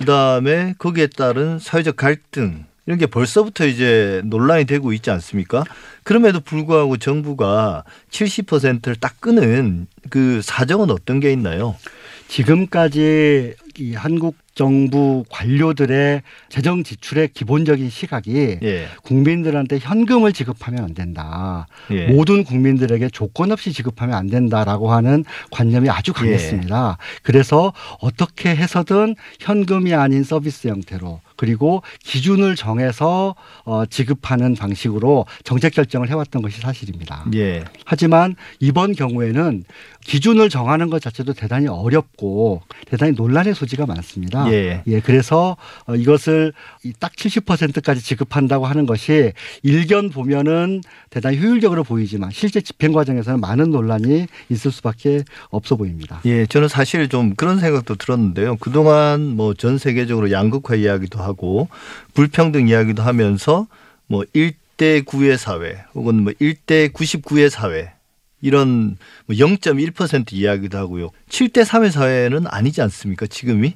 그다음에 거기에 따른 사회적 갈등 이런 게 벌써부터 이제 논란이 되고 있지 않습니까? 그럼에도 불구하고 정부가 70%를 딱 끄는 그 사정은 어떤 게 있나요? 지금까지 이 한국 정부 관료들의 재정 지출의 기본적인 시각이 예. 국민들한테 현금을 지급하면 안 된다. 예. 모든 국민들에게 조건 없이 지급하면 안 된다라고 하는 관념이 아주 강했습니다. 그래서 어떻게 해서든 현금이 아닌 서비스 형태로 그리고 기준을 정해서 어, 지급하는 방식으로 정책 결정을 해왔던 것이 사실입니다. 예. 하지만 이번 경우에는 기준을 정하는 것 자체도 대단히 어렵고 대단히 논란의 소지가 많습니다. 예. 예, 그래서 어, 이것을 이딱 70%까지 지급한다고 하는 것이 일견 보면은 대단히 효율적으로 보이지만 실제 집행 과정에서는 많은 논란이 있을 수밖에 없어 보입니다. 예, 저는 사실 좀 그런 생각도 들었는데요. 그동안 뭐 전 세계적으로 양극화 이야기도 하고 불평등 이야기도 하면서 뭐 1대 9의 사회 혹은 뭐 1대 99의 사회 이런 뭐0.1% 이야기도 하고요. 7대 3의 사회는 아니지 않습니까? 지금이?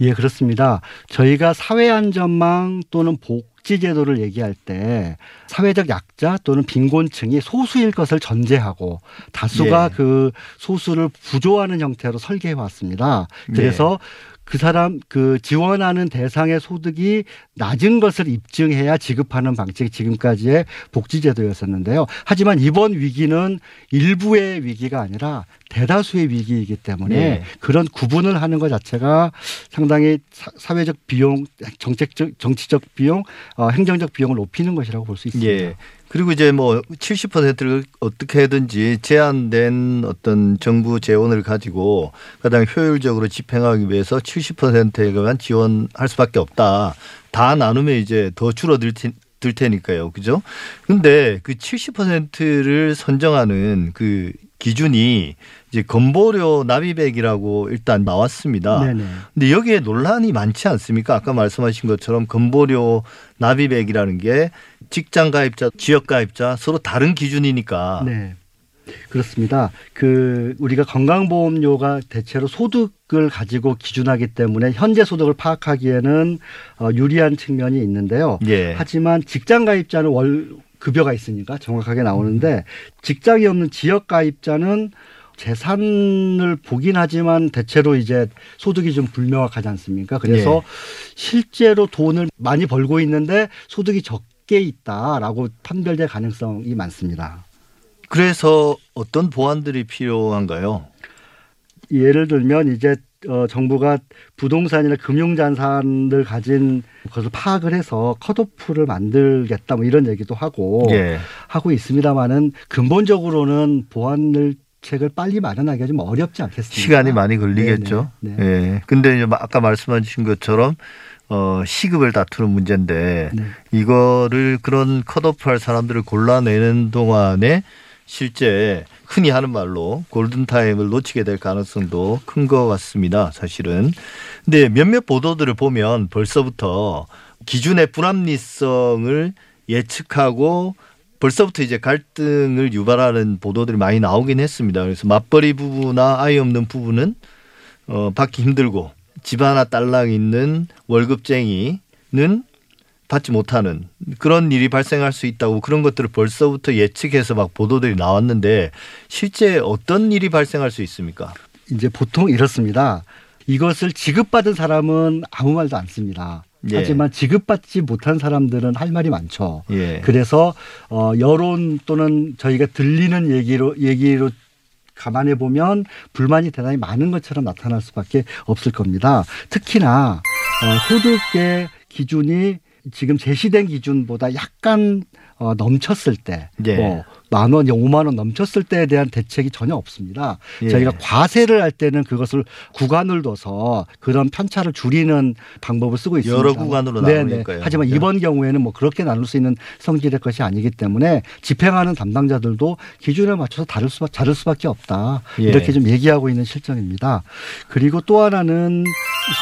예, 그렇습니다. 저희가 사회 안전망 또는 복지 제도를 얘기할 때 사회적 약자 또는 빈곤층이 소수일 것을 전제하고 다수가 예. 그 소수를 부조하는 형태로 설계해 왔습니다. 그래서 그 사람 그 지원하는 대상의 소득이 낮은 것을 입증해야 지급하는 방식이 지금까지의 복지제도였었는데요. 하지만 이번 위기는 일부의 위기가 아니라 대다수의 위기이기 때문에 네. 그런 구분을 하는 것 자체가 상당히 사- 사회적 비용, 정책적, 정치적 비용, 어, 행정적 비용을 높이는 것이라고 볼 수 있습니다. 예. 그리고 이제 뭐 70%를 어떻게든지 제한된 어떤 정부 재원을 가지고 가장 효율적으로 집행하기 위해서 70%에만 지원할 수밖에 없다. 다 나누면 이제 더 줄어들 테, 들 테니까요. 그죠? 근데 그 70%를 선정하는 그 기준이 이제 건보료 납입액이라고 일단 나왔습니다. 네네. 근데 여기에 논란이 많지 않습니까? 아까 말씀하신 것처럼 건보료 납입액이라는 게 직장 가입자, 지역 가입자 서로 다른 기준이니까. 네. 그렇습니다. 그 우리가 건강보험료가 대체로 소득을 가지고 기준하기 때문에 현재 소득을 파악하기에는 어, 유리한 측면이 있는데요. 예. 하지만 직장 가입자는 월 급여가 있으니까 정확하게 나오는데 직장이 없는 지역 가입자는 재산을 보긴 하지만 대체로 이제 소득이 좀 불명확하지 않습니까? 그래서 예. 실제로 돈을 많이 벌고 있는데 소득이 적게 있다라고 판별될 가능성이 많습니다. 그래서 어떤 보완들이 필요한가요? 예를 들면 이제 어, 정부가 부동산이나 금융자산을 가진 것을 파악을 해서 컷오프를 만들겠다 뭐 이런 얘기도 하고 예. 하고 있습니다만은 근본적으로는 보완을 책을 빨리 마련하기가 좀 어렵지 않겠습니까? 시간이 많이 걸리겠죠. 네네. 네. 예. 근데 이제 아까 말씀하신 것처럼 어, 시급을 다투는 문제인데 네. 이거를 그런 컷오프할 사람들을 골라내는 동안에 실제 흔히 하는 말로 골든타임을 놓치게 될 가능성도 큰 것 같습니다. 사실은. 근데 몇몇 보도들을 보면 벌써부터 기준의 불합리성을 예측하고 벌써부터 이제 갈등을 유발하는 보도들이 많이 나오긴 했습니다. 그래서 맞벌이 부부나 아이 없는 부부는 어, 받기 힘들고 집 하나 딸랑 있는 월급쟁이는 받지 못하는 그런 일이 발생할 수 있다고 그런 것들을 벌써부터 예측해서 막 보도들이 나왔는데 실제 어떤 일이 발생할 수 있습니까? 이제 보통 이렇습니다. 이것을 지급받은 사람은 아무 말도 안 씁니다. 예. 하지만 지급받지 못한 사람들은 할 말이 많죠. 예. 그래서 어 여론 또는 저희가 들리는 얘기로 얘기로 감안해 보면 불만이 대단히 많은 것처럼 나타날 수밖에 없을 겁니다. 특히나 어 소득의 기준이 지금 제시된 기준보다 약간 어 넘쳤을 때, 예. 뭐만 원, 오만 원 넘쳤을 때에 대한 대책이 전혀 없습니다. 예. 저희가 과세를 할 때는 그것을 구간을 둬서 그런 편차를 줄이는 방법을 쓰고 있습니다. 여러 구간으로 네네. 나누니까요. 하지만 그죠? 이번 경우에는 뭐 그렇게 나눌 수 있는 성질의 것이 아니기 때문에 집행하는 담당자들도 기준에 맞춰서 다를 수 다를 수밖에 없다. 예. 이렇게 좀 얘기하고 있는 실정입니다. 그리고 또 하나는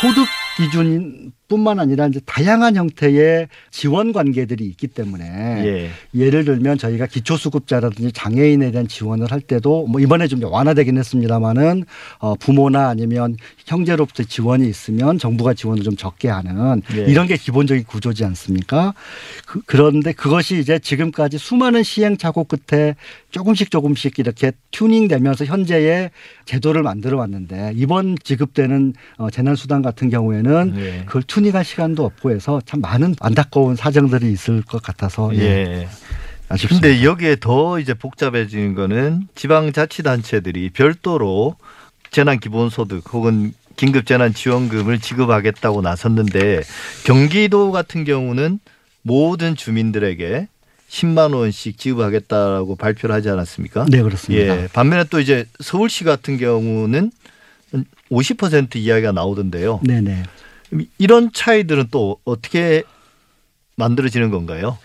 소득 기준 뿐만 아니라 이제 다양한 형태의 지원 관계들이 있기 때문에 예. 예를 들면 저희가 기초수급자라든지 장애인에 대한 지원을 할 때도 뭐 이번에 좀 완화되긴 했습니다마는 어 부모나 아니면 형제로부터 지원이 있으면 정부가 지원을 좀 적게 하는 예. 이런 게 기본적인 구조지 않습니까? 그, 그런데 그것이 이제 지금까지 수많은 시행착오 끝에 조금씩 조금씩 이렇게 튜닝되면서 현재의 제도를 만들어 왔는데 이번 지급되는 어, 재난수당 같은 경우에는 예. 그걸 튜닝 할 시간도 없고 해서 참 많은 안타까운 사정들이 있을 것 같아서 예. 예. 아쉽습니다. 근데 여기에 더 이제 복잡해지는 거는 지방자치단체들이 별도로 재난기본소득 혹은 긴급재난지원금을 지급하겠다고 나섰는데 경기도 같은 경우는 모든 주민들에게 10만 원씩 지급하겠다라고 발표를 하지 않았습니까? 네 그렇습니다. 예. 반면에 또 이제 서울시 같은 경우는 50% 이야기가 나오던데요. 네 네. 이런 차이들은 또 어떻게 만들어지는 건가요?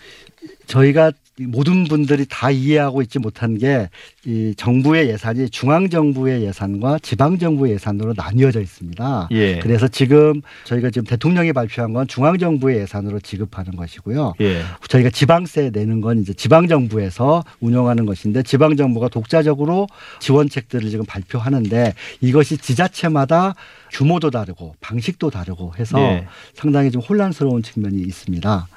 저희가 모든 분들이 다 이해하고 있지 못한 게 이 정부의 예산이 중앙 정부의 예산과 지방 정부의 예산으로 나뉘어져 있습니다. 예. 그래서 지금 저희가 지금 대통령이 발표한 건 중앙 정부의 예산으로 지급하는 것이고요. 예. 저희가 지방세 내는 건 이제 지방 정부에서 운영하는 것인데 지방 정부가 독자적으로 지원책들을 지금 발표하는데 이것이 지자체마다 규모도 다르고 방식도 다르고 해서 예. 상당히 좀 혼란스러운 측면이 있습니다.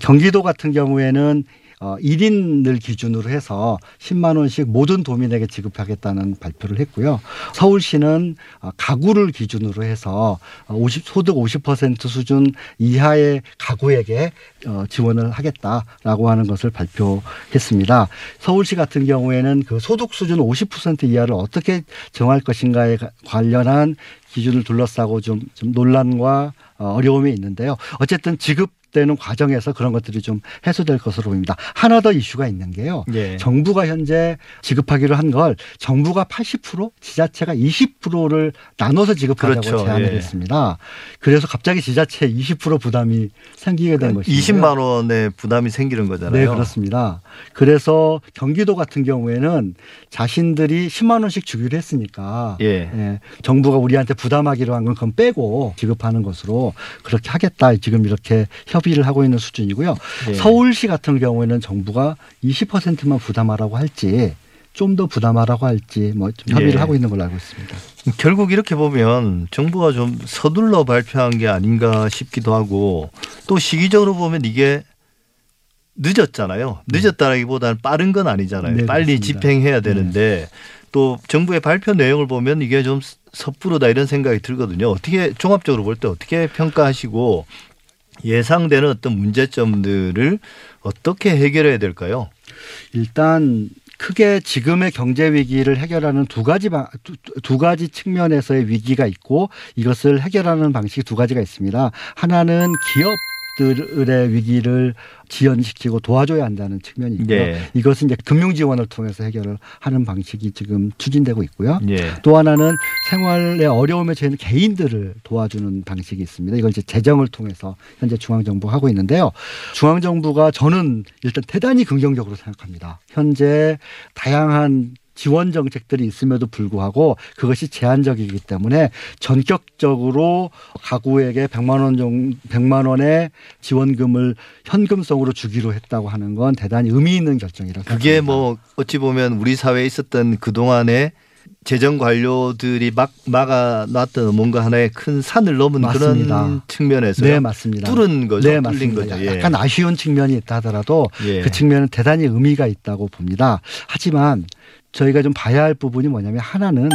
경기도 같은 경우에는 어, 1인을 기준으로 해서 10만 원씩 모든 도민에게 지급하겠다는 발표를 했고요. 서울시는 어, 가구를 기준으로 해서 어, 50, 소득 50% 수준 이하의 가구에게 어, 지원을 하겠다라고 하는 것을 발표했습니다. 서울시 같은 경우에는 그 소득 수준 50% 이하를 어떻게 정할 것인가에 가- 관련한 기준을 둘러싸고 좀, 좀 논란과 어, 어려움이 있는데요. 어쨌든 지급 되는 과정에서 그런 것들이 좀 해소될 것으로 보입니다. 하나 더 이슈가 있는 게요. 예. 정부가 현재 지급하기로 한 걸 정부가 80% 지자체가 20%를 나눠서 지급하자고 그렇죠. 제안을 예. 했습니다. 그래서 갑자기 지자체 20% 부담이 생기게 된 것이죠. 20만 원의 부담이 생기는 거잖아요. 네, 그렇습니다. 그래서 경기도 같은 경우에는 자신들이 10만 원씩 주기로 했으니까 예. 예, 정부가 우리한테 부담하기로 한 건 그건 빼고 지급하는 것으로 그렇게 하겠다. 지금 이렇게 협 의를 하고 있는 수준이고요. 예. 서울시 같은 경우에는 정부가 20%만 부담하라고 할지 좀 더 부담하라고 할지 뭐 좀 협의를 예. 하고 있는 걸로 알고 있습니다. 결국 이렇게 보면 정부가 좀 서둘러 발표한 게 아닌가 싶기도 하고 또 시기적으로 보면 이게 늦었잖아요. 늦었다라기보다는 빠른 건 아니잖아요. 네, 빨리 그렇습니다. 집행해야 되는데 또 정부의 발표 내용을 보면 이게 좀 섣부르다 이런 생각이 들거든요. 어떻게 종합적으로 볼 때 어떻게 평가하시고 예상되는 어떤 문제점들을 어떻게 해결해야 될까요? 일단 크게 지금의 경제 위기를 해결하는 두 가지 방, 두, 두 가지 측면에서의 위기가 있고 이것을 해결하는 방식이 두 가지가 있습니다. 하나는 기업 들의 위기를 지연시키고 도와줘야 한다는 측면이 있고요. 예. 이것은 이제 금융 지원을 통해서 해결을 하는 방식이 지금 추진되고 있고요. 예. 또 하나는 생활의 어려움에 처해 있는 개인들을 도와주는 방식이 있습니다. 이걸 이제 재정을 통해서 현재 중앙정부가 하고 있는데요. 중앙정부가 저는 일단 대단히 긍정적으로 생각합니다. 현재 다양한 지원 정책들이 있음에도 불구하고 그것이 제한적이기 때문에 전격적으로 가구에게 100만 원 정도 100만 원의 지원금을 현금성으로 주기로 했다고 하는 건 대단히 의미 있는 결정이라고 그게 생각합니다. 뭐 어찌 보면 우리 사회에 있었던 그 동안의 재정 관료들이 막 막아놨던 뭔가 하나의 큰 산을 넘은 맞습니다. 그런 측면에서 네 맞습니다. 뚫은 거죠. 네 맞습니다. 거죠. 예. 약간 아쉬운 측면이 있다 하더라도 예. 그 측면은 대단히 의미가 있다고 봅니다. 하지만 저희가 좀 봐야 할 부분이 뭐냐면 하나는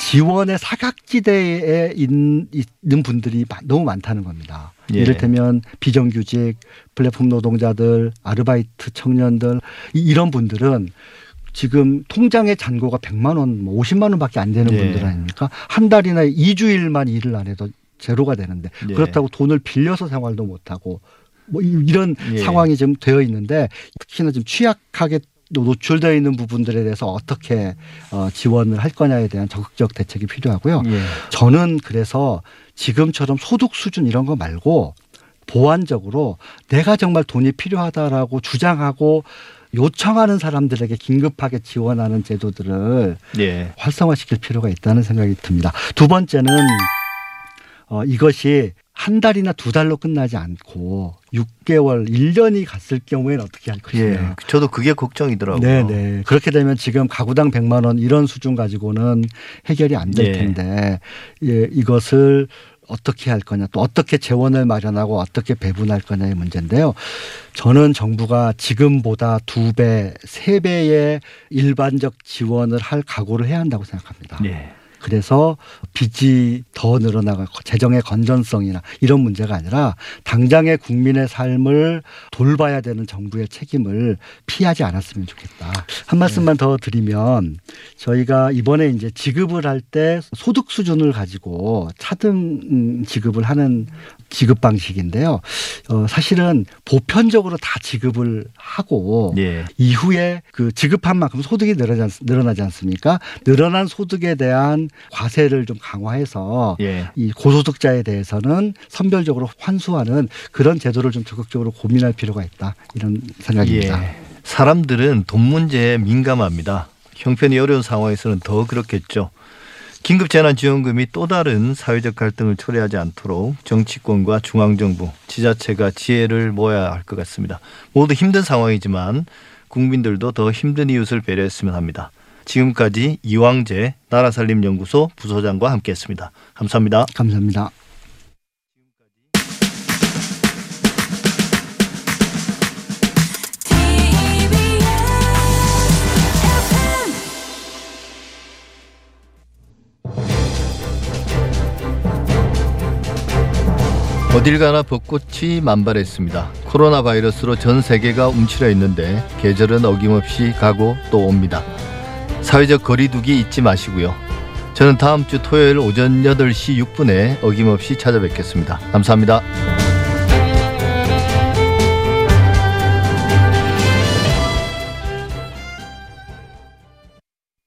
지원의 사각지대에 있- 있는 분들이 마- 너무 많다는 겁니다. 예. 이를테면 비정규직, 플랫폼 노동자들, 아르바이트 청년들 이- 이런 분들은 지금 통장의 잔고가 100만 원, 뭐 50만 원밖에 안 되는 예. 분들 아닙니까? 한 달이나 2주일만 일을 안 해도 제로가 되는데 예. 그렇다고 돈을 빌려서 생활도 못 하고 뭐 이- 이런 예. 상황이 지금 되어 있는데 특히나 좀 취약하게 또 노출되어 있는 부분들에 대해서 어떻게 어, 지원을 할 거냐에 대한 적극적 대책이 필요하고요. 예. 저는 그래서 지금처럼 소득 수준 이런 거 말고 보완적으로 내가 정말 돈이 필요하다라고 주장하고 요청하는 사람들에게 긴급하게 지원하는 제도들을 예. 활성화시킬 필요가 있다는 생각이 듭니다. 두 번째는 어, 이것이 한 달이나 두 달로 끝나지 않고 6개월, 1년이 갔을 경우에는 어떻게 할 것이냐. 예. 저도 그게 걱정이더라고요. 네, 네. 그렇게 되면 지금 가구당 100만 원 이런 수준 가지고는 해결이 안될 예. 텐데 예, 이것을 어떻게 할 거냐 또 어떻게 재원을 마련하고 어떻게 배분할 거냐의 문제인데요. 저는 정부가 지금보다 두 배, 세 배의 일반적 지원을 할 각오를 해야 한다고 생각합니다. 예. 그래서 빚이 더 늘어나고 재정의 건전성이나 이런 문제가 아니라 당장의 국민의 삶을 돌봐야 되는 정부의 책임을 피하지 않았으면 좋겠다. 한 말씀만 더 드리면 저희가 이번에 이제 지급을 할 때 소득 수준을 가지고 차등 음, 지급을 하는 지급 방식인데요. 어, 사실은 보편적으로 다 지급을 하고 예. 이후에 그 지급한 만큼 소득이 늘어나지, 않, 늘어나지 않 습니까? 늘어난 소득에 대한 과세를 좀 강화해서 예. 이 고소득자에 대해서는 선별적으로 환수하는 그런 제도를 좀 적극적으로 고민할 필요가 있다 이런 생각입니다. 예. 사람들은 돈 문제에 민감합니다. 형편이 어려운 상황에서는 더 그렇겠죠. 긴급재난지원금이 또 다른 사회적 갈등을 초래하지 않도록 정치권과 중앙정부, 지자체가 지혜를 모아야 할 것 같습니다. 모두 힘든 상황이지만 국민들도 더 힘든 이웃을 배려했으면 합니다. 지금까지 이왕재 나라살림연구소 부소장과 함께했습니다. 감사합니다. 감사합니다. 어딜 가나 벚꽃이 만발했습니다. 코로나 바이러스로 전 세계가 움츠려 있는데 계절은 어김없이 가고 또 옵니다. 사회적 거리두기 잊지 마시고요. 저는 다음 주 토요일 오전 8시 6분에 어김없이 찾아뵙겠습니다. 감사합니다.